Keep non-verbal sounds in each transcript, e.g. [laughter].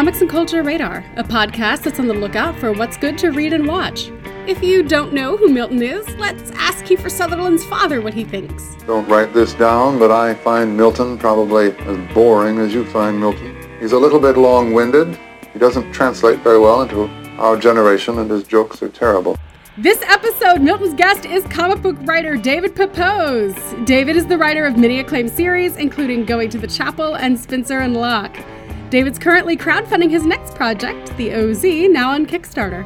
Comics and Culture Radar, a podcast that's on the lookout for what's good to read and watch. If you don't know who Milton is, let's ask Kiefer Sutherland's father what he thinks. Don't write this down, but I find Milton probably as boring as you find Milton. He's a little bit long-winded. He doesn't translate very well into our generation, and his jokes are terrible. This episode, Milton's guest is comic book writer David Pepose. David is the writer of many acclaimed series, including Going to the Chapel and Spencer and Locke. David's currently crowdfunding his next project, the OZ, now on Kickstarter.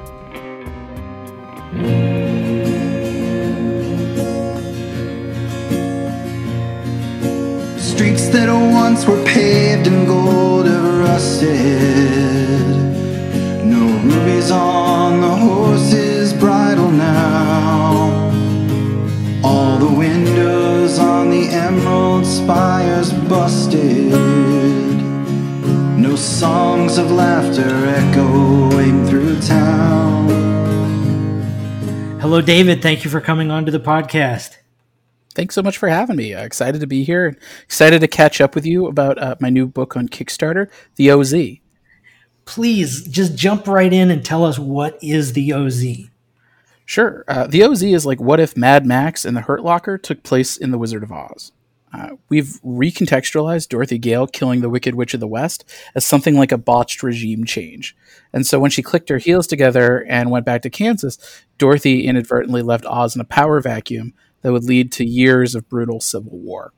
Streets that once were paved in gold have rusted. No rubies on the horse's bridle now. All the windows on the emerald spires busted. No songs of laughter echoing through town. Hello, David. Thank you for coming on to the podcast. Thanks so much for having me. Uh, excited to be here. Excited to catch up with you about uh, my new book on Kickstarter, The OZ. Please just jump right in and tell us what is the OZ. Sure. Uh, the OZ is like what if Mad Max and the Hurt Locker took place in The Wizard of Oz. Uh, we've recontextualized Dorothy Gale killing the Wicked Witch of the West as something like a botched regime change. And so when she clicked her heels together and went back to Kansas, Dorothy inadvertently left Oz in a power vacuum that would lead to years of brutal civil war.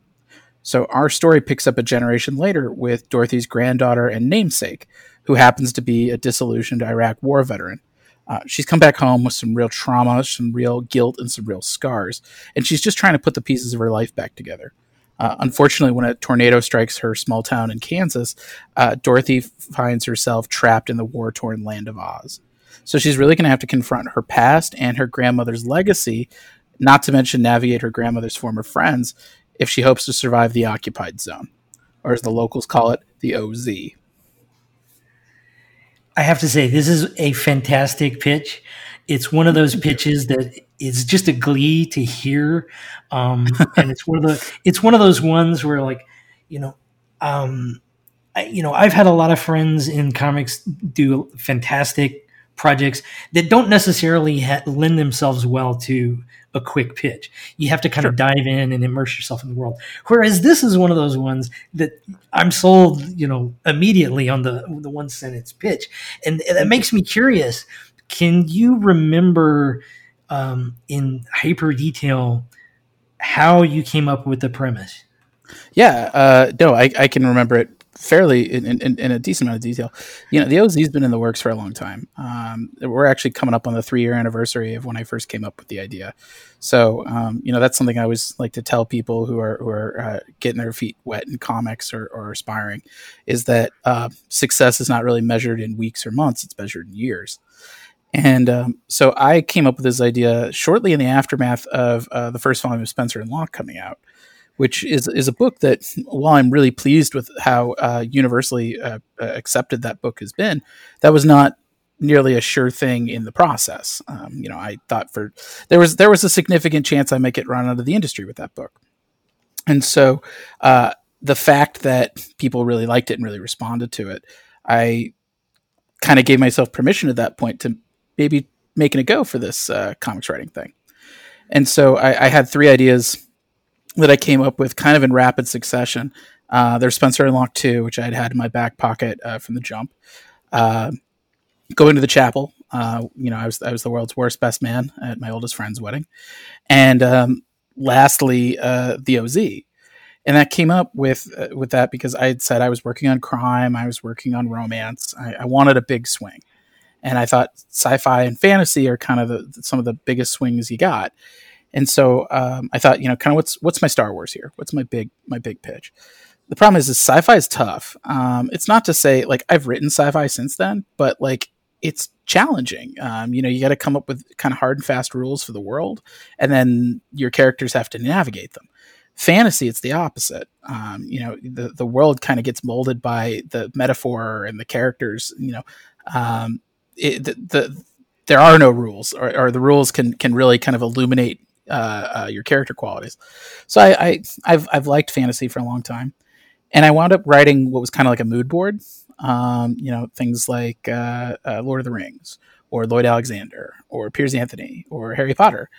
So our story picks up a generation later with Dorothy's granddaughter and namesake, who happens to be a disillusioned Iraq war veteran. Uh, she's come back home with some real trauma, some real guilt, and some real scars, and she's just trying to put the pieces of her life back together. Uh, unfortunately, when a tornado strikes her small town in Kansas, uh, Dorothy finds herself trapped in the war torn land of Oz. So she's really going to have to confront her past and her grandmother's legacy, not to mention navigate her grandmother's former friends, if she hopes to survive the occupied zone, or as the locals call it, the OZ. I have to say, this is a fantastic pitch. It's one of those pitches that is just a glee to hear, um, [laughs] and it's one of the it's one of those ones where like you know, um, I, you know, I've had a lot of friends in comics do fantastic projects that don't necessarily ha- lend themselves well to a quick pitch. You have to kind Sure. of dive in and immerse yourself in the world. Whereas this is one of those ones that I'm sold, you know, immediately on the the one sentence pitch, and that makes me curious. Can you remember um, in hyper detail how you came up with the premise? Yeah, uh, no, I, I can remember it fairly in, in, in a decent amount of detail. You know, the OZ's been in the works for a long time. Um, we're actually coming up on the three year anniversary of when I first came up with the idea. So, um, you know, that's something I always like to tell people who are who are uh, getting their feet wet in comics or, or aspiring, is that uh, success is not really measured in weeks or months; it's measured in years. And um, so I came up with this idea shortly in the aftermath of uh, the first volume of Spencer and Locke coming out which is is a book that, while I'm really pleased with how uh, universally uh, uh, accepted that book has been, that was not nearly a sure thing in the process. Um, you know, I thought for there was there was a significant chance I might get run out of the industry with that book, and so uh, the fact that people really liked it and really responded to it, I kind of gave myself permission at that point to maybe making a go for this uh, comics writing thing. And so I, I had three ideas that I came up with kind of in rapid succession. Uh, there's Spencer and Locke 2, which I had had in my back pocket uh, from the jump. Uh, going to the chapel. Uh, you know, I was I was the world's worst best man at my oldest friend's wedding, and um, lastly, uh, the OZ, and that came up with with that because I had said I was working on crime, I was working on romance, I, I wanted a big swing, and I thought sci-fi and fantasy are kind of the, some of the biggest swings you got, and so um, I thought, you know, kind of what's what's my Star Wars here? What's my big my big pitch? The problem is, is sci-fi is tough. Um, it's not to say like I've written sci-fi since then, but like it's challenging. Um, you know, you got to come up with kind of hard and fast rules for the world, and then your characters have to navigate them. Fantasy, it's the opposite. Um, you know, the the world kind of gets molded by the metaphor and the characters. You know, um, it, the, the there are no rules, or, or, the rules can can really kind of illuminate uh, uh, your character qualities. So I, I I've I've liked fantasy for a long time, and I wound up writing what was kind of like a mood board um, you know, things like uh, uh, Lord of the Rings or Lloyd Alexander or Piers Anthony or Harry Potter.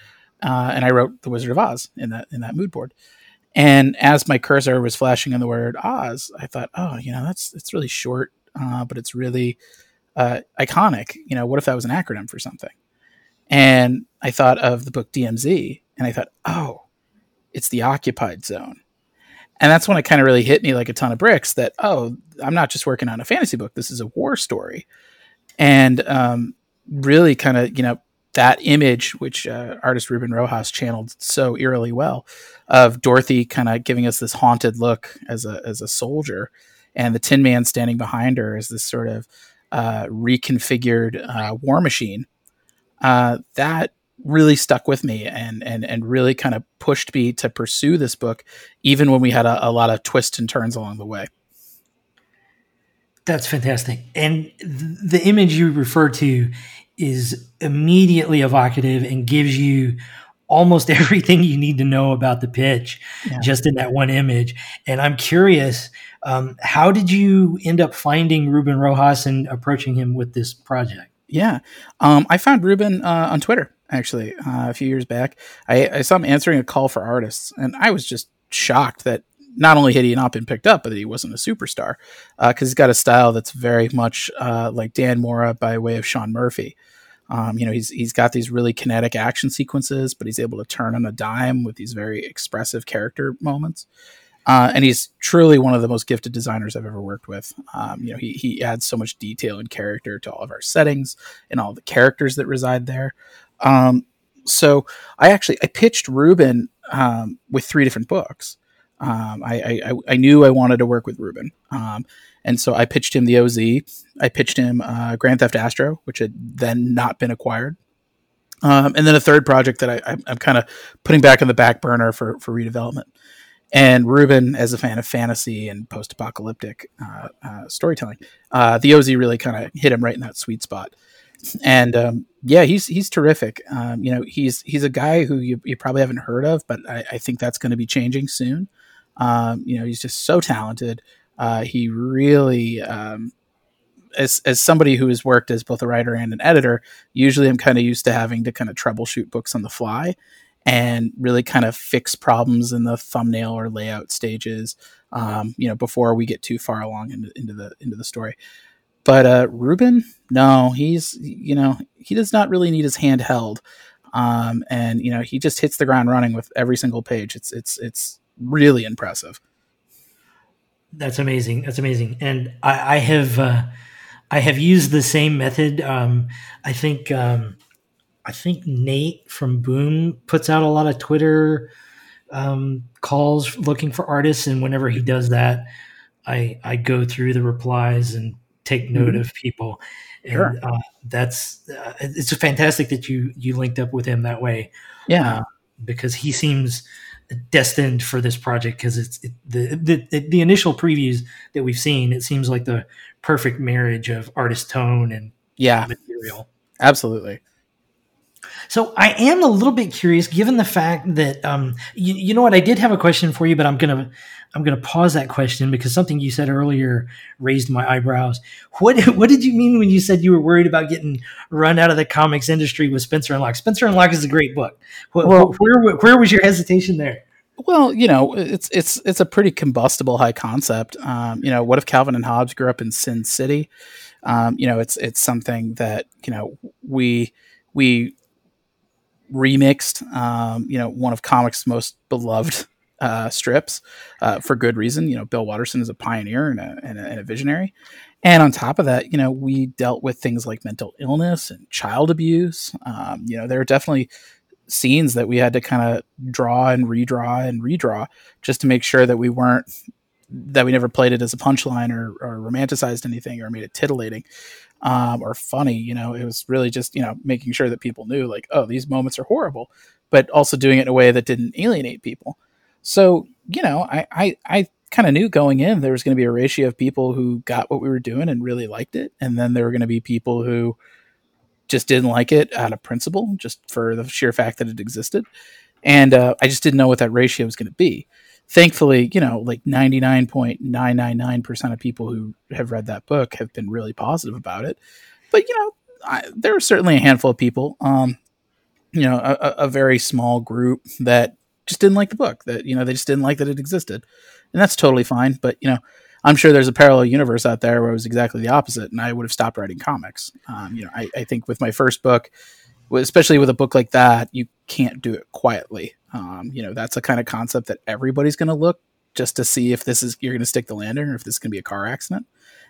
Uh, and I wrote The Wizard of Oz in that in that mood board. And as my cursor was flashing on the word Oz, I thought, oh, you know, that's it's really short, uh, but it's really uh, iconic. You know, what if that was an acronym for something? And I thought of the book DMZ, and I thought, oh, it's the occupied zone and that's when it kind of really hit me like a ton of bricks that oh i'm not just working on a fantasy book this is a war story and um, really kind of you know that image which uh, artist ruben rojas channeled so eerily well of dorothy kind of giving us this haunted look as a as a soldier and the tin man standing behind her as this sort of uh, reconfigured uh, war machine uh, that really stuck with me and and and really kind of pushed me to pursue this book, even when we had a, a lot of twists and turns along the way. That's fantastic. And th- the image you refer to is immediately evocative and gives you almost [laughs] everything you need to know about the pitch yeah. just in that one image. And I'm curious, um, how did you end up finding Ruben Rojas and approaching him with this project? Yeah, um, I found Ruben uh, on Twitter actually uh, a few years back. I, I, saw him answering a call for artists, and I was just shocked that not only had he not been picked up, but that he wasn't a superstar because uh, he's got a style that's very much uh, like Dan Mora by way of Sean Murphy. Um, you know, he's he's got these really kinetic action sequences, but he's able to turn on a dime with these very expressive character moments. Uh, and he's truly one of the most gifted designers I've ever worked with. Um, you know, he, he adds so much detail and character to all of our settings and all the characters that reside there. Um, so I actually I pitched Ruben um, with three different books. Um, I, I, I knew I wanted to work with Ruben, um, and so I pitched him the OZ. I pitched him uh, Grand Theft Astro, which had then not been acquired, um, and then a third project that I, am kind of putting back on the back burner for for redevelopment. And Ruben, as a fan of fantasy and post-apocalyptic uh, uh, storytelling, uh, the OZ really kind of hit him right in that sweet spot and um, yeah, he's he's terrific. Um, you know, he's he's a guy who you, you probably haven't heard of, but I, I think that's going to be changing soon. Um, you know, he's just so talented. Uh, he really, um, as as somebody who has worked as both a writer and an editor, usually I'm kind of used to having to kind of troubleshoot books on the fly and really kind of fix problems in the thumbnail or layout stages. Um, you know, before we get too far along into, into the into the story. But uh, Ruben, no, he's you know he does not really need his hand held, um, and you know he just hits the ground running with every single page. It's it's it's really impressive. That's amazing. That's amazing. And I, I have uh, I have used the same method. Um, I think um, I think Nate from Boom puts out a lot of Twitter um, calls looking for artists, and whenever he does that, I I go through the replies and take note mm-hmm. of people. And sure. uh, that's uh, it's fantastic that you you linked up with him that way. Yeah, uh, because he seems destined for this project because it's it, the, the the initial previews that we've seen. It seems like the perfect marriage of artist tone and yeah material. Absolutely. So I am a little bit curious, given the fact that um, you, you know what, I did have a question for you, but I'm gonna I'm gonna pause that question because something you said earlier raised my eyebrows. What [laughs] what did you mean when you said you were worried about getting run out of the comics industry with Spencer and Locke? Spencer and Locke is a great book. Where, well, where, where was your hesitation there? Well, you know, it's it's it's a pretty combustible high concept. Um, you know, what if Calvin and Hobbes grew up in Sin City? Um, you know, it's it's something that you know we we remixed. Um, you know, one of comics' most beloved uh, strips uh, for good reason. You know, Bill Watterson is a pioneer and a, and a, and a visionary. And on top of that, you know, we dealt with things like mental illness and child abuse. Um, you know, there are definitely scenes that we had to kind of draw and redraw and redraw just to make sure that we weren't that we never played it as a punchline or, or romanticized anything or made it titillating um, or funny. You know, it was really just you know making sure that people knew like, oh, these moments are horrible, but also doing it in a way that didn't alienate people. So you know, I I, I kind of knew going in there was going to be a ratio of people who got what we were doing and really liked it, and then there were going to be people who just didn't like it out of principle, just for the sheer fact that it existed. And uh, I just didn't know what that ratio was going to be. Thankfully, you know, like 99.999% of people who have read that book have been really positive about it. But, you know, I, there are certainly a handful of people, um, you know, a, a very small group that just didn't like the book, that, you know, they just didn't like that it existed. And that's totally fine. But, you know, I'm sure there's a parallel universe out there where it was exactly the opposite, and I would have stopped writing comics. Um, you know, I, I, think with my first book, especially with a book like that, you can't do it quietly. Um, you know, that's a kind of concept that everybody's going to look just to see if this is you're going to stick the landing or if this is going to be a car accident.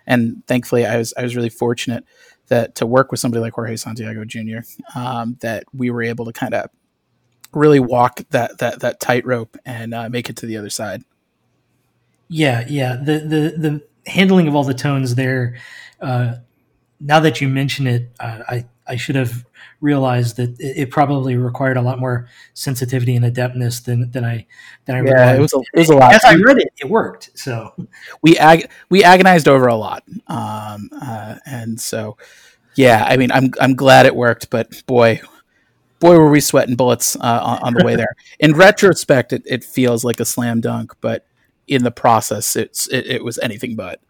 And thankfully, I was I was really fortunate that to work with somebody like Jorge Santiago Jr. Um, that we were able to kind of really walk that that that tightrope and uh, make it to the other side. Yeah, yeah. The the the handling of all the tones there. Uh, now that you mention it, uh, I I should have realized that it, probably required a lot more sensitivity and adeptness than than I than I yeah, realized. it was a, it was a lot. As I read it, it worked. So we ag- we agonized over a lot, um, uh, and so yeah, I mean, I'm I'm glad it worked, but boy, boy, were we sweating bullets uh, on, on, the way there. [laughs] In retrospect, it, it feels like a slam dunk, but in the process, it's it, it was anything but.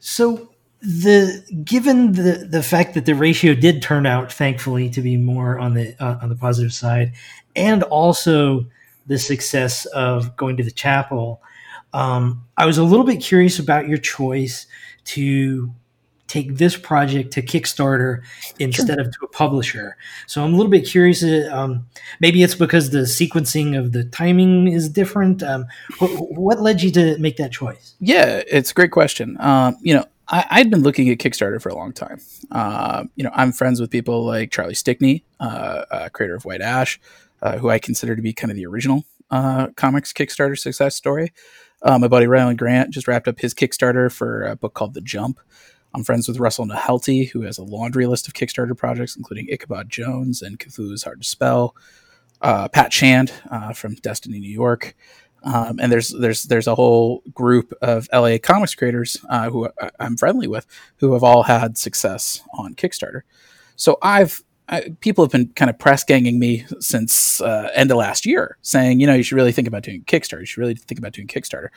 So the given the the fact that the ratio did turn out, thankfully, to be more on the uh, on the positive side, and also the success of going to the chapel, um, I was a little bit curious about your choice to take this project to Kickstarter instead sure. of to a publisher. So I'm a little bit curious. Uh, um, maybe it's because the sequencing of the timing is different. Um, what, what, led you to make that choice? Yeah, it's a great question. Um, you know, I, had been looking at Kickstarter for a long time. Uh, you know, I'm friends with people like Charlie Stickney, uh, uh, creator of White Ash, uh, who I consider to be kind of the original uh, comics Kickstarter success story. my buddy Rylend Grant just wrapped up his Kickstarter for a book called The Jump. I'm friends with Russell Nohelty, who has a laundry list of Kickstarter projects, including Ichabod Jones and Cthulhu's Hard to Spell. Uh, Pat Shand uh, from Destiny New York, um, and there's there's there's a whole group of LA comics creators uh, who I'm friendly with who have all had success on Kickstarter. So I've I, people have been kind of press ganging me since uh, end of last year, saying, you know, you should really think about doing Kickstarter. You should really think about doing Kickstarter.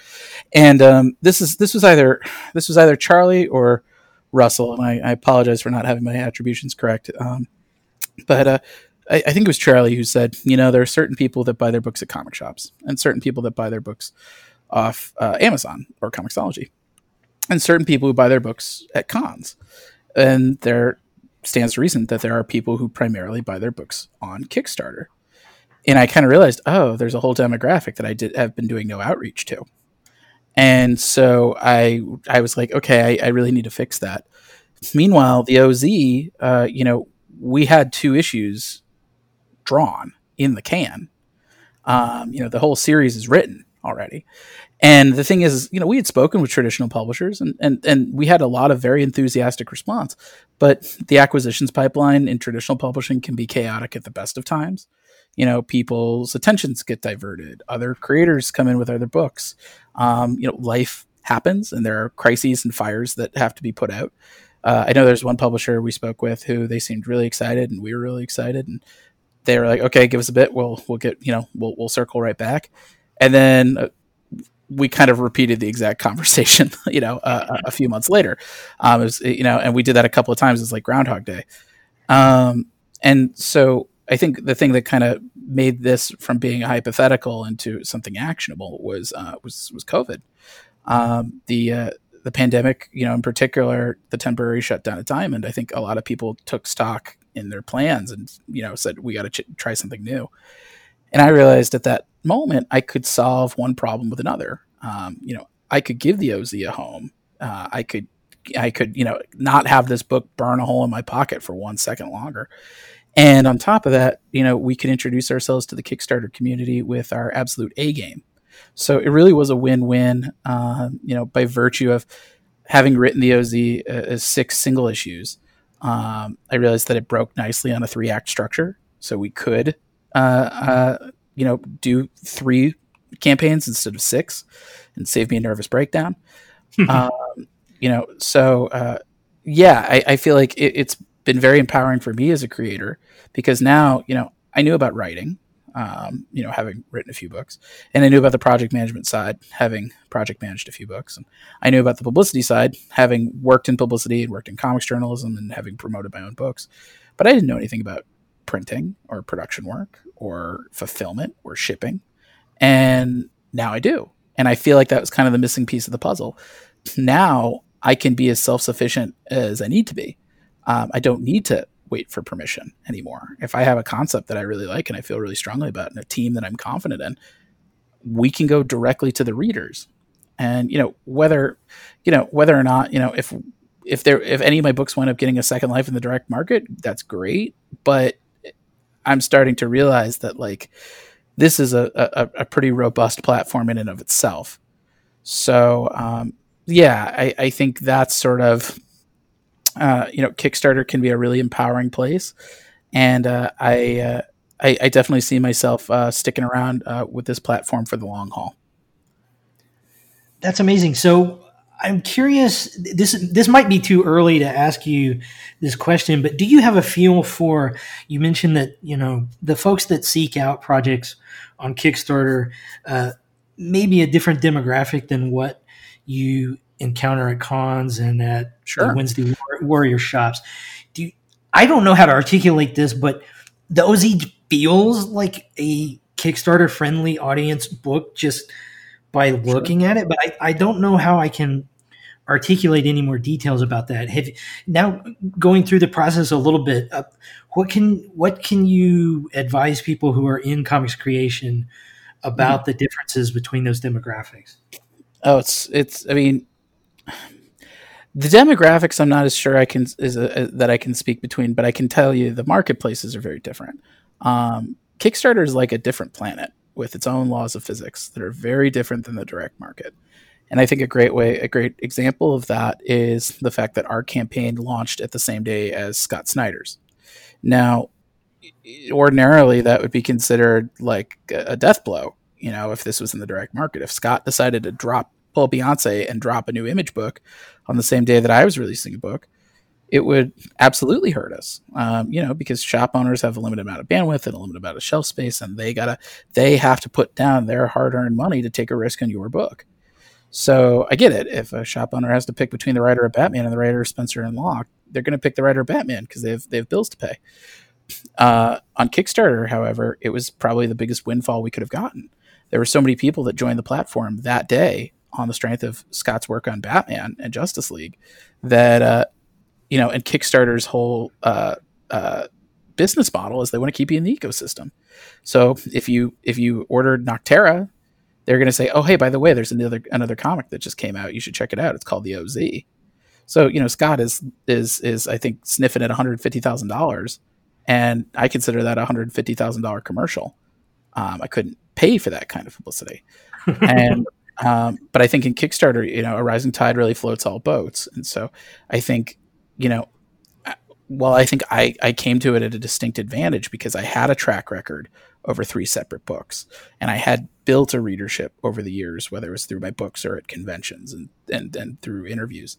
And um, this is this was either this was either Charlie or Russell, and I, I apologize for not having my attributions correct. Um, but uh, I, I, think it was Charlie who said, you know, there are certain people that buy their books at comic shops, and certain people that buy their books off uh, Amazon or Comixology, and certain people who buy their books at cons. And there stands to reason that there are people who primarily buy their books on Kickstarter. And I kind of realized, oh, there's a whole demographic that I did have been doing no outreach to. And so I I was like, okay, I, I really need to fix that. Meanwhile, the OZ, uh, you know, we had two issues drawn in the can. Um, you know, the whole series is written already. And the thing is, you know, we had spoken with traditional publishers and, and, and we had a lot of very enthusiastic response. But the acquisitions pipeline in traditional publishing can be chaotic at the best of times you know people's attentions get diverted other creators come in with other books um, you know life happens and there are crises and fires that have to be put out uh, i know there's one publisher we spoke with who they seemed really excited and we were really excited and they were like okay give us a bit we'll we'll get you know we'll, we'll circle right back and then uh, we kind of repeated the exact [laughs] conversation, you know, uh, a few months later. Um, was, you know, and we did that a couple of times. It's like Groundhog Day. Um, and so I think the thing that kind of made this from being a hypothetical into something actionable was uh, was was COVID. Um, the uh, the pandemic, you know, in particular, the temporary shutdown at Diamond. I think a lot of people took stock in their plans and you know said we got to ch- try something new. And I realized at that moment I could solve one problem with another. Um, you know, I could give the OZ a home. Uh, I could I could, you know, not have this book burn a hole in my pocket for one second longer. And on top of that, you know, we could introduce ourselves to the Kickstarter community with our absolute A game. So it really was a win-win, uh, you know, by virtue of having written the OZ uh, six single issues. Um, I realized that it broke nicely on a three-act structure, so we could, uh, uh you know, do three campaigns instead of six, and save me a nervous breakdown. [laughs] um, you know, so uh, yeah, I, I, feel like it, it's been very empowering for me as a creator because now, you know, I knew about writing, um, you know, having written a few books, and I knew about the project management side, having project managed a few books, and I knew about the publicity side, having worked in publicity and worked in comics journalism and having promoted my own books, but I didn't know anything about printing or production work or fulfillment or shipping, and now I do, and I feel like that was kind of the missing piece of the puzzle. Now I can be as self sufficient as I need to be. Um, I don't need to wait for permission anymore. If I have a concept that I really like and I feel really strongly about and a team that I'm confident in, we can go directly to the readers. And you know whether you know whether or not you know if if there if any of my books wind up getting a second life in the direct market, that's great. But I'm starting to realize that like this is a, a, a pretty robust platform in and of itself. So um, yeah, I, I think that's sort of uh, you know Kickstarter can be a really empowering place, and uh, I, uh, I, I definitely see myself uh, sticking around uh, with this platform for the long haul. That's amazing. So I'm curious. This this might be too early to ask you this question, but do you have a feel for? You mentioned that you know the folks that seek out projects on Kickstarter uh, may be a different demographic than what you encounter at cons and at sure. Wednesday Warrior shops. Do you, I don't know how to articulate this, but the OZ feels like a Kickstarter friendly audience book just by looking sure. at it, but I, I don't know how I can articulate any more details about that. Have now going through the process a little bit. Uh, what can what can you advise people who are in comics creation about mm-hmm. the differences between those demographics? Oh, it's it's. I mean, the demographics. I'm not as sure I can is a, a, that I can speak between, but I can tell you the marketplaces are very different. Um, Kickstarter is like a different planet with its own laws of physics that are very different than the direct market. And I think a great way, a great example of that is the fact that our campaign launched at the same day as Scott Snyder's. Now, ordinarily, that would be considered like a death blow you know, if this was in the direct market. If Scott decided to drop pull Beyonce and drop a new image book on the same day that I was releasing a book, it would absolutely hurt us. Um, you know, because shop owners have a limited amount of bandwidth and a limited amount of shelf space, and they gotta they have to put down their hard earned money to take a risk on your book. So I get it. If a shop owner has to pick between the writer of Batman and the writer of Spencer and Locke, they're going to pick the writer of Batman because they have they have bills to pay. Uh, on Kickstarter, however, it was probably the biggest windfall we could have gotten there were so many people that joined the platform that day on the strength of Scott's work on Batman and Justice League that uh, you know, and Kickstarter's whole uh, uh, business model is they want to keep you in the ecosystem. So if you if you ordered Nocterra, they're going to say, "Oh, hey, by the way, there's another another comic that just came out. You should check it out. It's called the OZ." So you know, Scott is is is I think sniffing at one hundred fifty thousand dollars, and I consider that a hundred fifty thousand dollar commercial. Um, I couldn't pay for that kind of publicity. [laughs] and um, but I think in Kickstarter, you know, a rising tide really floats all boats, and so I think, you know, well, I think I I came to it at a distinct advantage because I had a track record over three separate books, and I had built a readership over the years, whether it was through my books or at conventions and and and through interviews.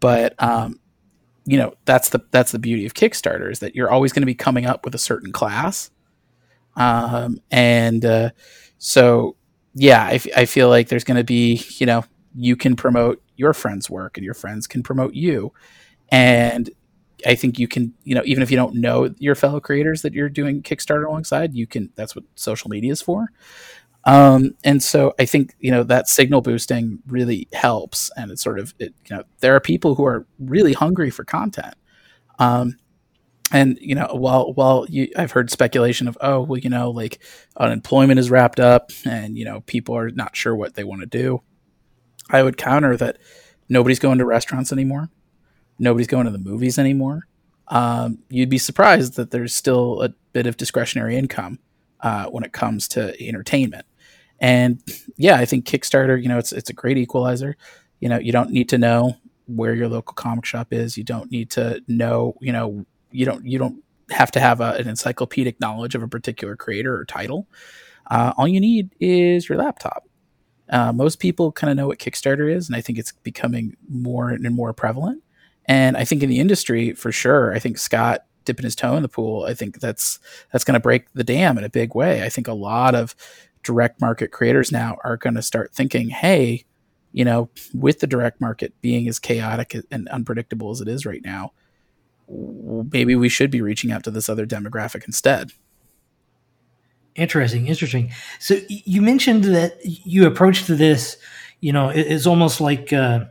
But um, you know, that's the that's the beauty of Kickstarter is that you're always going to be coming up with a certain class um, and uh, so, yeah, I, f- I feel like there's going to be, you know, you can promote your friend's work and your friends can promote you. And I think you can, you know, even if you don't know your fellow creators that you're doing Kickstarter alongside, you can. That's what social media is for. Um, and so I think you know that signal boosting really helps, and it's sort of it, you know there are people who are really hungry for content. Um, and you know while while you, I've heard speculation of oh well you know like unemployment is wrapped up and you know people are not sure what they want to do. I would counter that nobody's going to restaurants anymore, nobody's going to the movies anymore. Um, you'd be surprised that there's still a bit of discretionary income uh, when it comes to entertainment. And yeah, I think Kickstarter, you know, it's it's a great equalizer. You know, you don't need to know where your local comic shop is. You don't need to know, you know, you don't you don't have to have a, an encyclopedic knowledge of a particular creator or title. Uh, all you need is your laptop. Uh, most people kind of know what Kickstarter is, and I think it's becoming more and more prevalent. And I think in the industry, for sure, I think Scott dipping his toe in the pool, I think that's that's going to break the dam in a big way. I think a lot of direct market creators now are going to start thinking, hey, you know, with the direct market being as chaotic and unpredictable as it is right now, maybe we should be reaching out to this other demographic instead. Interesting, interesting. So you mentioned that you approached this, you know, it's almost like uh,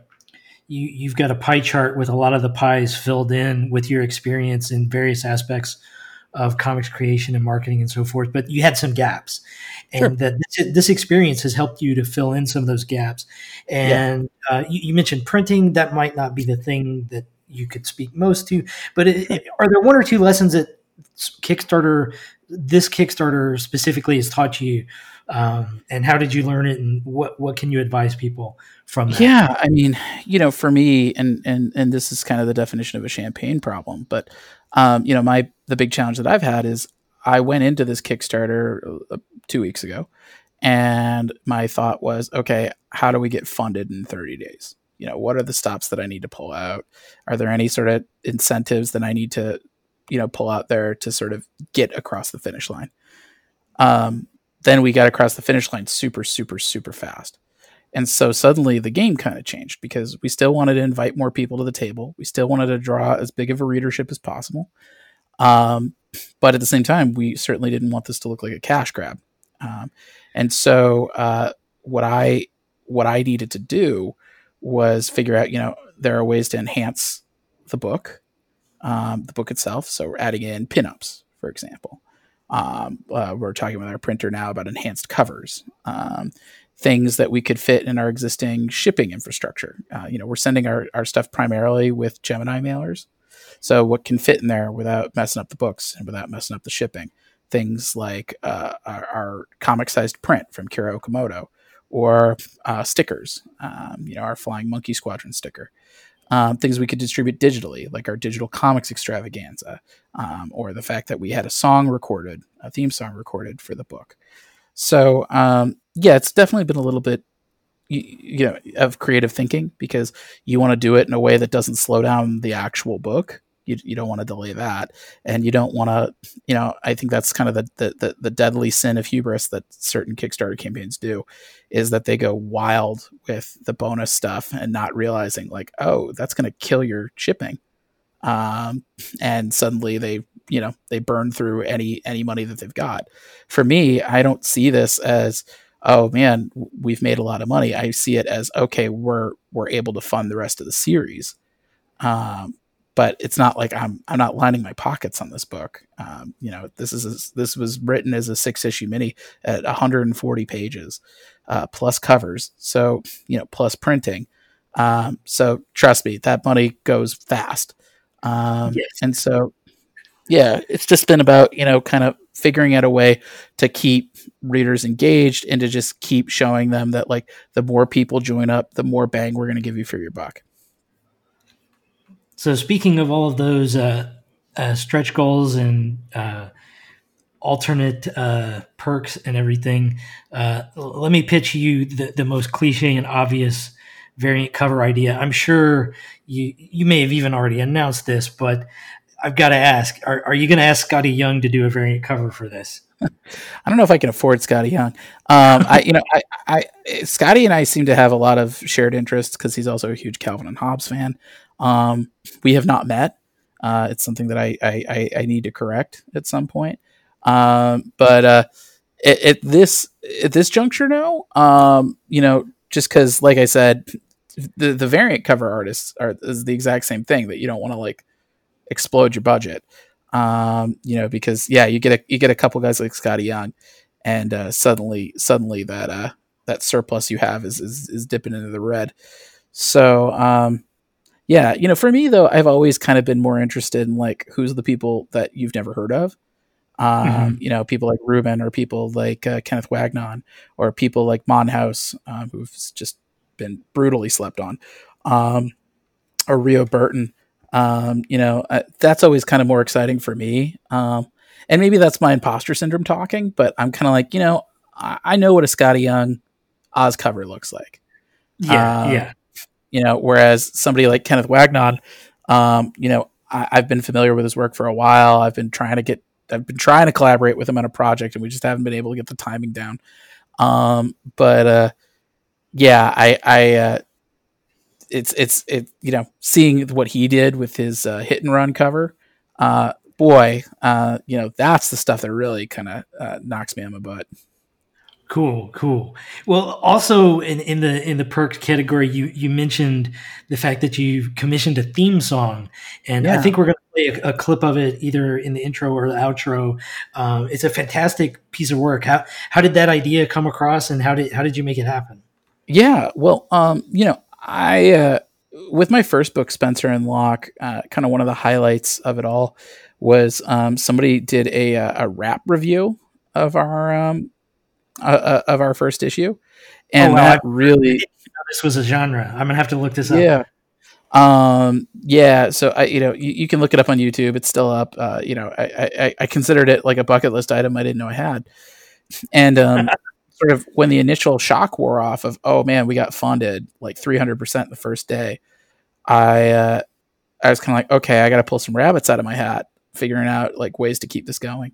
you you've got a pie chart with a lot of the pies filled in with your experience in various aspects of comics creation and marketing and so forth, but you had some gaps, and sure. that this, this, experience has helped you to fill in some of those gaps. And yeah. uh, you, you, mentioned printing; that might not be the thing that you could speak most to, but it, it, are there one or two lessons that Kickstarter, this Kickstarter specifically, has taught you? Um, and how did you learn it? And what what can you advise people from that? Yeah, I mean, you know, for me, and and and this is kind of the definition of a champagne problem, but um, you know, my the big challenge that I've had is I went into this Kickstarter uh, two weeks ago, and my thought was, okay, how do we get funded in 30 days? You know, what are the stops that I need to pull out? Are there any sort of incentives that I need to, you know, pull out there to sort of get across the finish line? Um, then we got across the finish line super, super, super fast. And so suddenly the game kind of changed because we still wanted to invite more people to the table. We still wanted to draw as big of a readership as possible. Um, but at the same time, we certainly didn't want this to look like a cash grab. Um, and so uh, what I what I needed to do was figure out, you know, there are ways to enhance the book, um, the book itself. So we're adding in pinups, for example. Um, uh, we're talking with our printer now about enhanced covers. Um, things that we could fit in our existing shipping infrastructure. Uh, you know, we're sending our, our stuff primarily with Gemini mailers. So what can fit in there without messing up the books and without messing up the shipping? Things like uh, our, our comic-sized print from Kira Okamoto, or uh, stickers. Um, you know, our Flying Monkey Squadron sticker. Um, things we could distribute digitally, like our digital comics extravaganza, um, or the fact that we had a song recorded, a theme song recorded for the book. So um, yeah, it's definitely been a little bit you, you know of creative thinking because you want to do it in a way that doesn't slow down the actual book you, you don't want to delay that and you don't want to you know i think that's kind of the, the, the deadly sin of hubris that certain kickstarter campaigns do is that they go wild with the bonus stuff and not realizing like oh that's going to kill your shipping um, and suddenly they you know they burn through any any money that they've got for me i don't see this as oh man, we've made a lot of money. I see it as okay, we're we're able to fund the rest of the series. Um, but it's not like I'm I'm not lining my pockets on this book. Um, you know, this is a, this was written as a six issue mini at 140 pages, uh, plus covers. So you know, plus printing. Um, so trust me, that money goes fast. Um, yes. And so, yeah, it's just been about you know, kind of figuring out a way to keep readers engaged and to just keep showing them that like the more people join up, the more bang we're going to give you for your buck. So speaking of all of those uh, uh, stretch goals and uh, alternate uh, perks and everything, uh, let me pitch you the, the most cliche and obvious variant cover idea. I'm sure you you may have even already announced this, but I've got to ask: Are, are you going to ask Skottie Young to do a variant cover for this? [laughs] I don't know if I can afford Skottie Young. Um, I, you know, I, I, Skottie and I seem to have a lot of shared interests because he's also a huge Calvin and Hobbes fan. Um, we have not met. Uh, it's something that I, I, I, need to correct at some point. Um, but uh, at, at this at this juncture, no. Um, you know, just because, like I said, the the variant cover artists are is the exact same thing that you don't want to like explode your budget. Um, you know, because yeah, you get a you get a couple guys like Skottie Young, and uh, suddenly suddenly that uh that surplus you have is is, is dipping into the red. So um, yeah, you know, for me though, I've always kind of been more interested in like who's the people that you've never heard of. Um, mm-hmm. You know, people like Ruben or people like uh, Kenneth Wagnon or people like Monhouse, um, who've just been brutally slept on, um, or Rio Burton. Um, you know, uh, that's always kind of more exciting for me. Um, and maybe that's my imposter syndrome talking, but I'm kind of like, you know, I, I, know what a Skottie Young Oz cover looks like. Yeah, um, yeah. You know, whereas somebody like Kenneth Wagnon, um, you know, I, I've been familiar with his work for a while. I've been trying to get, I've been trying to collaborate with him on a project, and we just haven't been able to get the timing down. Um, but uh, yeah, I, I, uh, it's, it's, it, you know, seeing what he did with his uh, hit and run cover, uh, boy, uh, you know, that's the stuff that really kind of uh, knocks me on my butt. Cool, cool. Well, also in, in the in the perk category, you you mentioned the fact that you commissioned a theme song, and yeah. I think we're going to play a, a, clip of it either in the intro or the outro. Um, it's a fantastic piece of work. How how did that idea come across, and how did how did you make it happen? Yeah, well, um, you know, I uh, with my first book, Spencer and Locke, uh, kind of one of the highlights of it all was um, somebody did a uh, a rap review of our um, uh, uh, of our first issue, and oh, that really this was a genre. I'm gonna have to look this up. Yeah. Um, yeah, so I, you know, you, you can look it up on YouTube. It's still up. Uh, you know, I, I, I considered it like a bucket list item I didn't know I had. And, um, [laughs] sort of when the initial shock wore off of, oh man, we got funded like 300% the first day. I, uh, I was kind of like, okay, I got to pull some rabbits out of my hat, figuring out like ways to keep this going.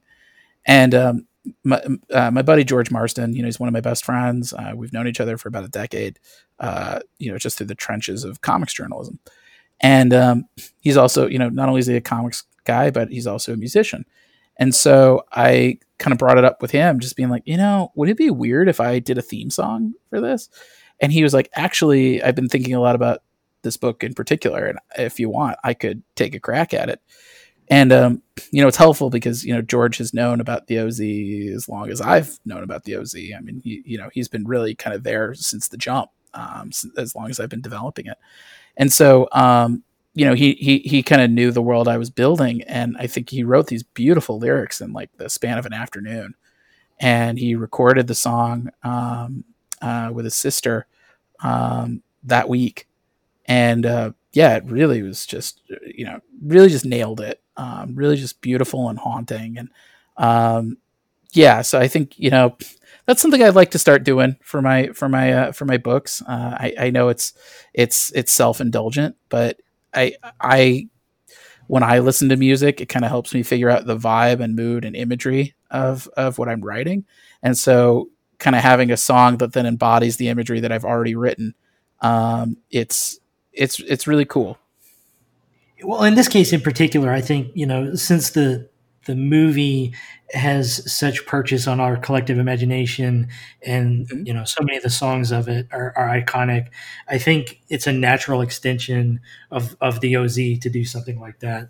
And, um, my, uh, my buddy George Marston, you know, he's one of my best friends. Uh, we've known each other for about a decade, uh, you know, just through the trenches of comics journalism. And um, he's also, you know, not only is he a comics guy, but he's also a musician. And so I kind of brought it up with him, just being like, you know, would it be weird if I did a theme song for this? And he was like, actually, I've been thinking a lot about this book in particular, and if you want, I could take a crack at it. And um, you know, it's helpful because you know George has known about the OZ as long as I've known about the OZ. I mean, he, you know, he's been really kind of there since the jump, um, as long as I've been developing it. And so, um, you know, he he he kind of knew the world I was building, and I think he wrote these beautiful lyrics in like the span of an afternoon. And he recorded the song um, uh, with his sister um, that week, and uh, yeah, it really was just you know really just nailed it. Um, really just beautiful and haunting, and um, yeah. So I think you know that's something I'd like to start doing for my for my uh, for my books. Uh, I, I know it's it's it's self indulgent, but I I when I listen to music, it kind of helps me figure out the vibe and mood and imagery of of what I'm writing, and so kind of having a song that then embodies the imagery that I've already written. Um, it's it's it's really cool. Well, in this case in particular, I think you know since the the movie has such purchase on our collective imagination, and mm-hmm. you know so many of the songs of it are, are iconic. I think it's a natural extension of of the OZ to do something like that.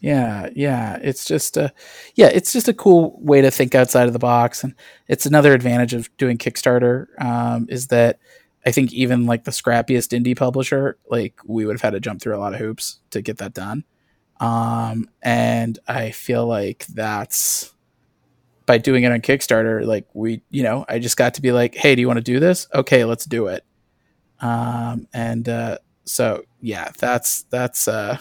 Yeah, yeah, it's just a yeah, it's just a cool way to think outside of the box, and it's another advantage of doing Kickstarter um, is that I think even like the scrappiest indie publisher, like we would have had to jump through a lot of hoops to get that done. Um, and I feel like that's by doing it on Kickstarter, like we, you know, I just got to be like, hey, do you want to do this? Okay, let's do it. Um, and uh, so yeah, that's that's uh,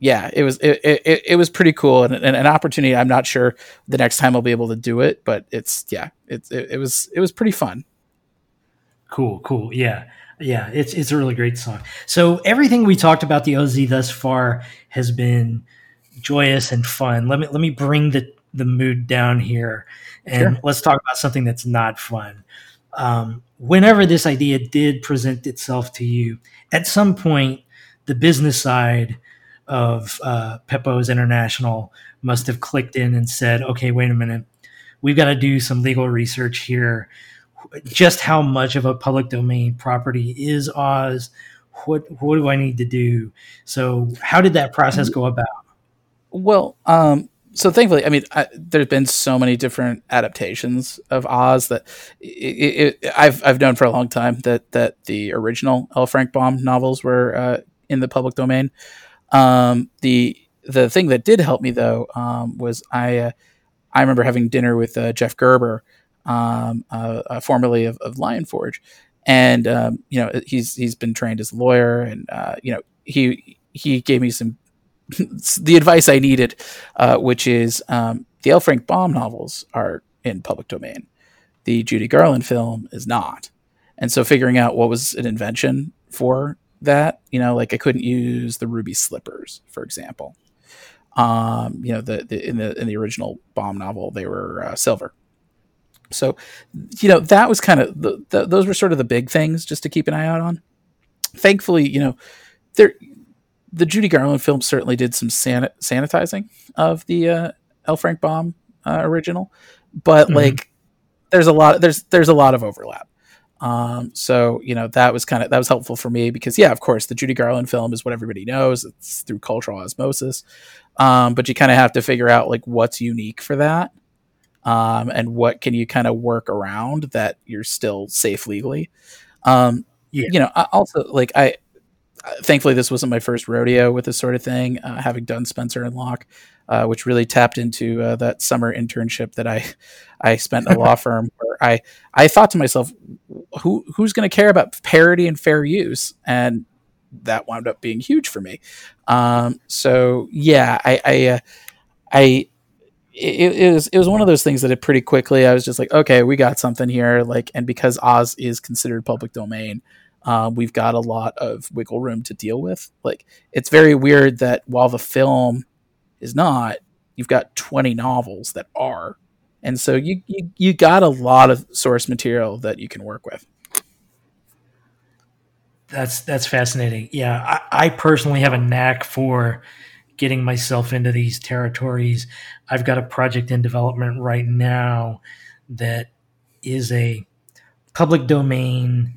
yeah, it was it, it, it was pretty cool and, and, an opportunity. I'm not sure the next time I'll be able to do it, but it's yeah, it, it, it was it was pretty fun. Cool, cool. Yeah. Yeah, it's it's a really great song. So everything we talked about the OZ thus far has been joyous and fun. Let me let me bring the the mood down here and sure. let's talk about something that's not fun. Um, whenever this idea did present itself to you, at some point the business side of uh, Pepose International must have clicked in and said, "Okay, wait a minute, we've got to do some legal research here. Just how much of a public domain property is Oz? What what do I need to do?" So, how did that process go about? Well, um, so thankfully, I mean, there's been so many different adaptations of Oz that it, it, I've I've known for a long time that that the original L. Frank Baum novels were uh, in the public domain. Um, the the thing that did help me though um, was I uh, I remember having dinner with uh, Jeff Gerber, um, uh, uh, formerly of, of Lion Forge, and um, you know he's he's been trained as a lawyer, and uh, you know he he gave me some [laughs] the advice I needed, uh, which is um, the L. Frank Baum novels are in public domain. The Judy Garland film is not. And so figuring out what was an invention for that, you know, like I couldn't use the ruby slippers, for example. Um, you know, the, the in the in the original Baum novel, they were uh, silver. So, you know, that was kind of the, the, those were sort of the big things just to keep an eye out on. Thankfully, you know, there the Judy Garland film certainly did some san- sanitizing of the uh, L. Frank Baum uh, original, but mm-hmm. like there's a lot there's there's a lot of overlap. Um, so you know that was kind of that was helpful for me because yeah, of course, the Judy Garland film is what everybody knows. It's through cultural osmosis, um, but you kind of have to figure out like what's unique for that, um, and what can you kind of work around that you're still safe legally. Um, yeah. You know, I also like I thankfully, this wasn't my first rodeo with this sort of thing. Uh, having done Spencer and Locke, uh, which really tapped into uh, that summer internship that I I spent in a law [laughs] firm, where I I thought to myself, who who's going to care about parody and fair use? And that wound up being huge for me. Um, so yeah, I I, uh, I it, it, was it was one of those things that it pretty quickly I was just like, okay, we got something here. Like, and because Oz is considered public domain, uh, we've got a lot of wiggle room to deal with. Like it's very weird that while the film is not, you've got 20 novels that are, and so you you, you got a lot of source material that you can work with. That's that's fascinating. Yeah, I, I personally have a knack for getting myself into these territories. I've got a project in development right now that is a public domain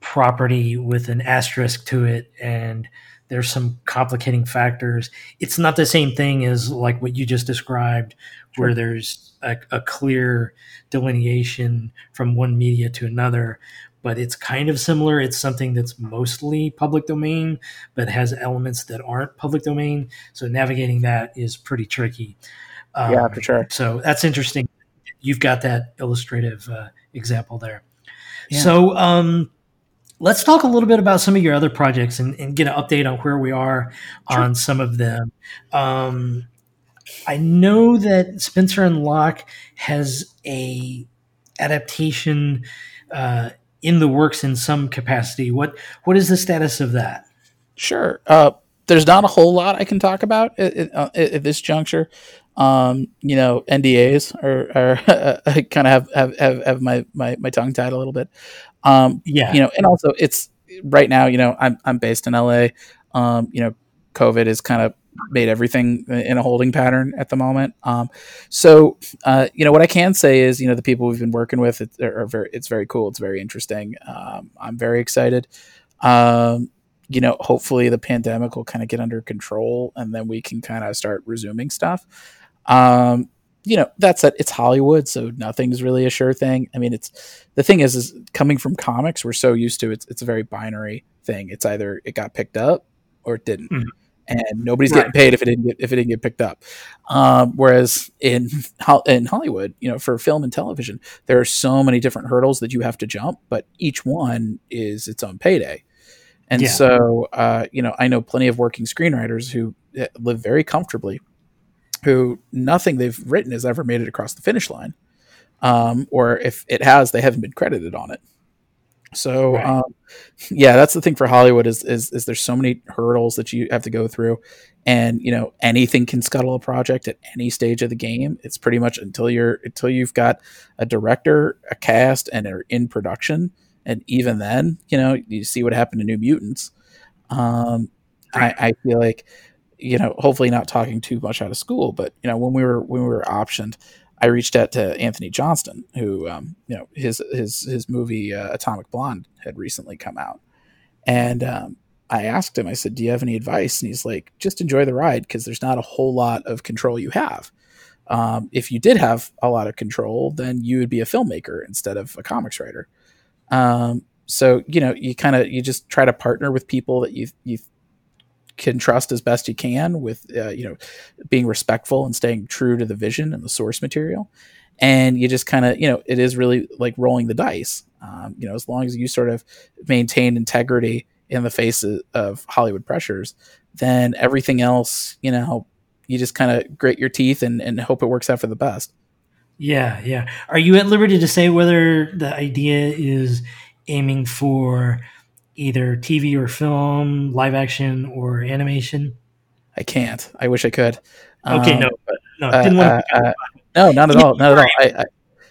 property with an asterisk to it and there's some complicating factors it's not the same thing as like what you just described sure. where there's a, a, clear delineation from one media to another but it's kind of similar it's something that's mostly public domain but has elements that aren't public domain so navigating that is pretty tricky um, yeah for sure so that's interesting you've got that illustrative uh, example there yeah. so um let's talk a little bit about some of your other projects and, and get an update on where we are sure. on some of them. Um, I know that Spencer and Locke has a adaptation uh, in the works in some capacity. What what is the status of that? Sure. Uh, there's not a whole lot I can talk about at, at, uh, at this juncture. Um, you know, NDAs are, are [laughs] kind of have, have, have, have my, my, my tongue tied a little bit. Um, yeah, you know, and also it's right now. You know, I'm I'm based in LA. Um, you know, COVID is kind of made everything in a holding pattern at the moment. Um, so, uh, you know, what I can say is, you know, the people we've been working with it, are very, it's very cool. It's very interesting. Um, I'm very excited. Um, you know, hopefully the pandemic will kind of get under control and then we can kind of start resuming stuff. Um, you know, that's said, it's Hollywood, so nothing's really a sure thing. I mean, it's the thing is, is coming from comics, we're so used to it's it's a very binary thing. It's either it got picked up or it didn't, mm-hmm. And nobody's right. getting paid if it didn't get if it didn't get picked up. Um, whereas in in Hollywood, you know, for film and television, there are so many different hurdles that you have to jump, but each one is its own payday. And yeah. so, uh, you know, I know plenty of working screenwriters who eh, live very comfortably who nothing they've written has ever made it across the finish line. Um, or if it has, they haven't been credited on it. So right. um, yeah, that's the thing for Hollywood is, is is there's so many hurdles that you have to go through, and you know anything can scuttle a project at any stage of the game. It's pretty much until you're until you've got a director, a cast, and are in production, and even then, you know, you see what happened to New Mutants. Um, I, I feel like you know, hopefully not talking too much out of school, but you know, when we were when we were optioned, I reached out to Antony Johnston, who um, you know his his his movie uh, Atomic Blonde had recently come out, and um, I asked him, I said, "Do you have any advice?" And he's like, "Just enjoy the ride because there's not a whole lot of control you have. Um, if you did have a lot of control, then you would be a filmmaker instead of a comics writer." Um, so you know, you kind of you just try to partner with people that you you can trust as best you can with uh, you know being respectful and staying true to the vision and the source material. And you just kind of you know it is really like rolling the dice. Um, you know as long as you sort of maintain integrity in the face of, hollywood pressures then everything else you know you just kind of grit your teeth and, and hope it works out for the best. Yeah yeah. Are you at liberty to say whether the idea is aiming for either TV or film, live action or animation? I can't. I wish I could. Okay, um, no, no, uh, uh, uh, no, not at all, not at all. I, I,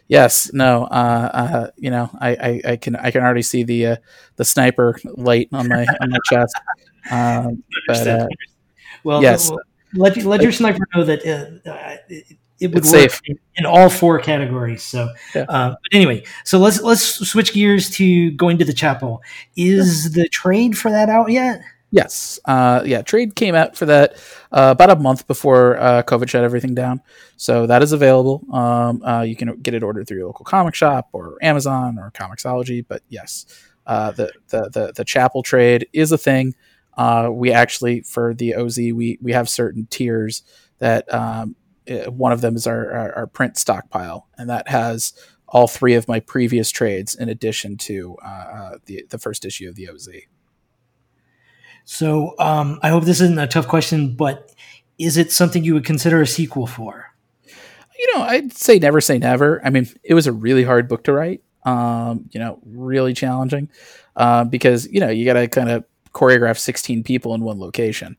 yes, no. Uh, uh, you know, I, I, I, can, I can already see the uh, the sniper light on my on my chest. [laughs] Um, but well, yes, well, let let your sniper know that it would it's work safe. In, in, all four categories. So, yeah. uh, but anyway, so let's let's switch gears to going to the chapel. Is the trade for that out yet? Yes, uh, yeah, trade came out for that uh, about a month before uh, COVID shut everything down. So that is available. Um, uh, you can get it ordered through your local comic shop or Amazon or Comixology. But yes, uh, the, the the the chapel trade is a thing. Uh, we actually for the OZ we we have certain tiers that um, one of them is our, our, our, print stockpile, and that has all three of my previous trades in addition to uh, uh the the first issue of the OZ. So um, I hope this isn't a tough question, but is it something you would consider a sequel for? You know, I'd say never say never. I mean, it was a really hard book to write. Um, you know, really challenging uh, because you know you got to kind of choreograph 16 people in one location.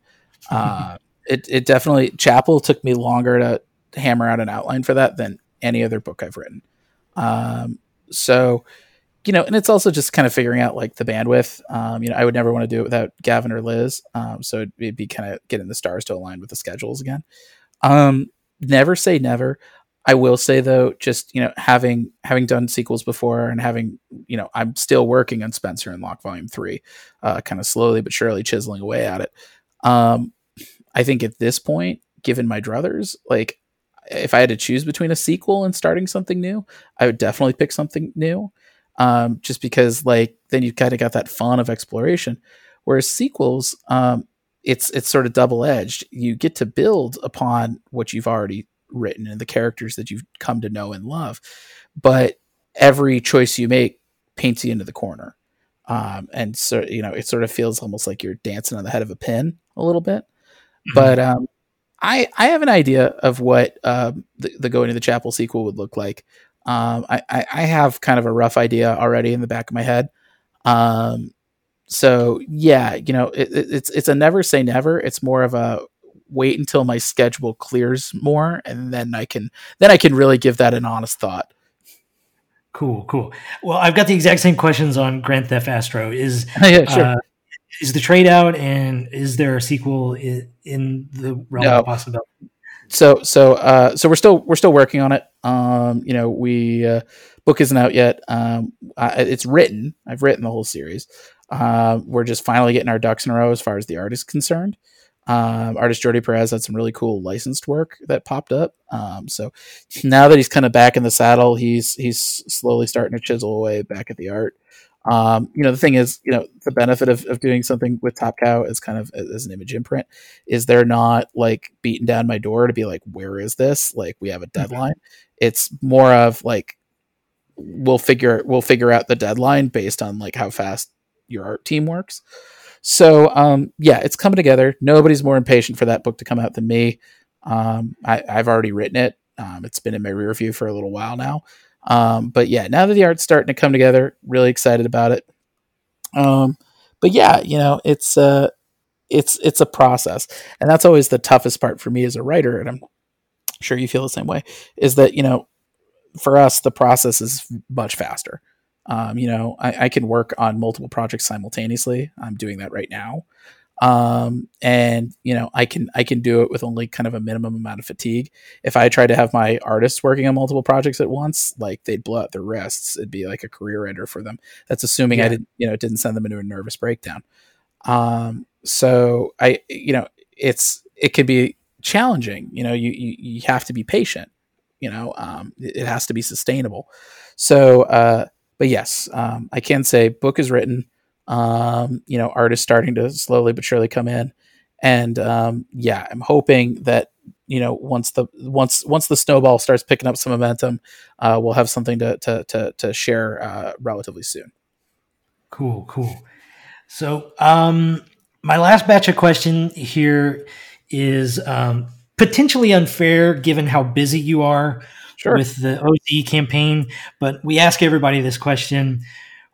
Uh, it it definitely Chapel took me longer to hammer out an outline for that than any other book I've written. Um, so you know, and it's also just kind of figuring out like the bandwidth. Um, you know, I would never want to do it without Gavin or Liz. Um, so it'd, it'd be kind of getting the stars to align with the schedules again. Um, never say never. I will say though, just you know, having having done sequels before and having you know, I'm still working on Spencer and Locke Volume Three, uh, kind of slowly but surely chiseling away at it. Um, I think at this point, given my druthers, like if I had to choose between a sequel and starting something new, I would definitely pick something new. Um, just because like then you've kind of got that fun of exploration. Whereas sequels, um, it's it's sort of double edged. You get to build upon what you've already written and the characters that you've come to know and love, but every choice you make paints you into the corner. Um, and so you know it sort of feels almost like you're dancing on the head of a pin a little bit. But um, I I have an idea of what um, the, the Going to the Chapel sequel would look like. Um, I, I have kind of a rough idea already in the back of my head. Um, so yeah, you know, it, it, it's it's a never say never. It's more of a wait until my schedule clears more, and then I can then I can really give that an honest thought. Cool, cool. Well, I've got the exact same questions on Grand Theft Astro. Is [laughs] yeah, sure. Uh, is the trade out and is there a sequel in, in the realm no. of possibility? So so uh, so we're still we're still working on it. Um, you know, we uh, book isn't out yet. Um, I, it's written. I've written the whole series. Uh, we're just finally getting our ducks in a row as far as the art is concerned. Um, artist Jordi Perez had some really cool licensed work that popped up. Um, so now that he's kind of back in the saddle, he's he's slowly starting to chisel away back at the art. Um, you know, the thing is, you know, the benefit of, of doing something with Top Cow as kind of as an image imprint is they're not like beating down my door to be like, where is this? Like we have a mm-hmm. deadline. Mm-hmm. It's more of like we'll figure we'll figure out the deadline based on like how fast your art team works. So um, yeah, it's coming together. Nobody's more impatient for that book to come out than me. Um, I, have already written it. Um, it's been in my rear view for a little while now. Um, but yeah, now that the art's starting to come together, really excited about it. Um, but yeah, you know, it's uh it's it's a process, and that's always the toughest part for me as a writer, and I'm sure you feel the same way. Is that you know, for us, the process is much faster. Um, you know, I, I, can work on multiple projects simultaneously. I'm doing that right now. Um, and you know I can I can do it with only kind of a minimum amount of fatigue. If I tried to have my artists working on multiple projects at once, like they'd blow out their wrists. It'd be like a career ender for them. That's assuming Yeah. I didn't you know didn't send them into a nervous breakdown. Um, so I you know it's it could be challenging. You know you you, you have to be patient. You know um, it, it has to be sustainable. So uh, but yes, um, I can say book is written um, you know, artists starting to slowly but surely come in. And um, yeah, I'm hoping that you know once the once once the snowball starts picking up some momentum, uh, we'll have something to to to, to share uh, relatively soon. Cool, cool. So, um, my last batch of question here is um, potentially unfair given how busy you are Sure. with the OZ campaign, but we ask everybody this question.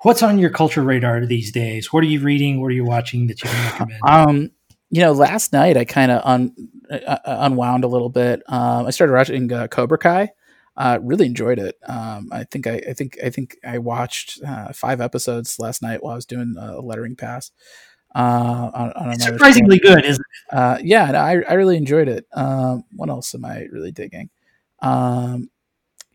What's on your culture radar these days? What are you reading? What are you watching that you can recommend? Um, you know, last night I kind of un, uh, unwound a little bit. Um, I started watching uh, Cobra Kai. Uh, really enjoyed it. Um, I think I, I think I think I watched uh, five episodes last night while I was doing a lettering pass. Uh, on, on It's surprisingly good, isn't it? Uh, yeah, no, I I really enjoyed it. Um, what else am I really digging? Um,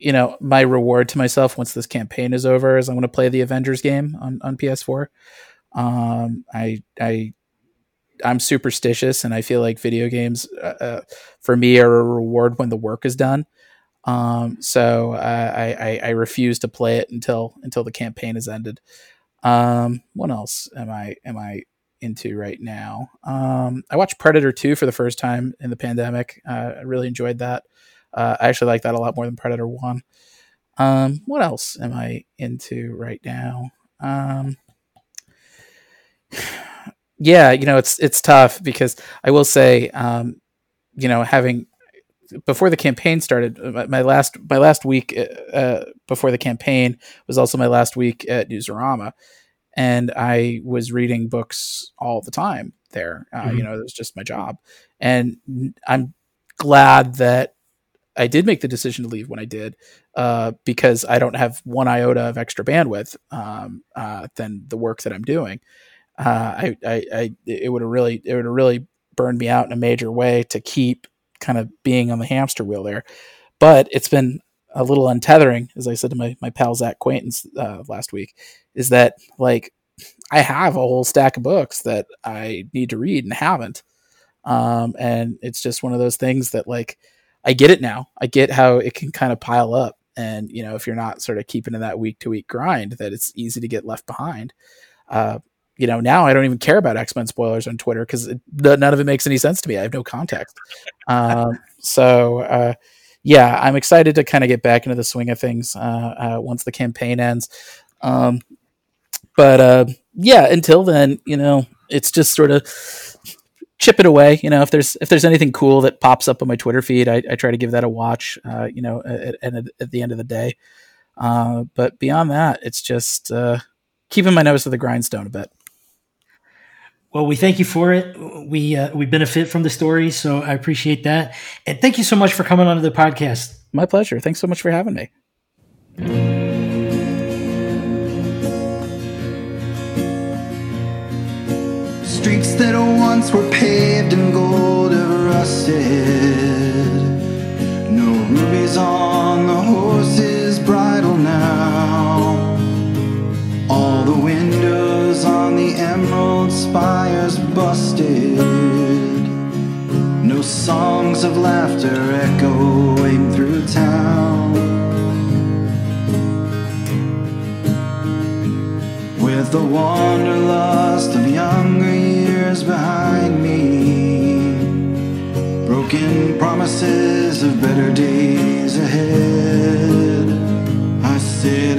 you know, my reward to myself once this campaign is over is I'm going to play the Avengers game on on PS4. Um, I I I'm superstitious, and I feel like video games uh, uh, for me are a reward when the work is done. Um, so I, I I refuse to play it until until the campaign is ended. Um, what else am I am I into right now? Um, I watched Predator two for the first time in the pandemic. Uh, I really enjoyed that. Uh, I actually like that a lot more than Predator one. Um, what else am I into right now? Um, [sighs] yeah, you know, it's it's tough because I will say, um, you know, having before the campaign started, uh, my, last my last week uh, uh, before the campaign was also my last week at Newsarama, and I was reading books all the time there. Uh, Mhm. You know, it was just my job, and I'm glad that I did make the decision to leave when I did, uh, because I don't have one iota of extra bandwidth um, uh, than the work that I'm doing. Uh, I, I, I, it would have really, it would have really burned me out in a major way to keep kind of being on the hamster wheel there. But it's been a little untethering, as I said to my my pal Zack Quaintance uh, last week, is that like I have a whole stack of books that I need to read and haven't, um, and it's just one of those things that like I get it now. I get how it can kind of pile up, and you know if you're not sort of keeping in that week to week grind, that it's easy to get left behind. Uh, you know, now I don't even care about X Men spoilers on Twitter because none of it makes any sense to me. I have no context. Um, so, uh, yeah, I'm excited to kind of get back into the swing of things uh, uh, once the campaign ends. Um, but uh, yeah, until then, you know, it's just sort of chip it away. You know, if there's if there's anything cool that pops up on my Twitter feed, I, I try to give that a watch. Uh, you know, at, at, at the end of the day. Uh, but beyond that, it's just uh, keeping my nose to the grindstone a bit. Well, we thank you for it. We uh, we benefit from the story, so I appreciate that. And thank you so much for coming onto the podcast. My pleasure. Thanks so much for having me. Streets that once were paved in gold have rusted. No rubies on the horse's bridle now. All the windows on the emerald spires busted. No songs of laughter echoing through town. With the wanderlust of behind me, broken promises of better days ahead. I sit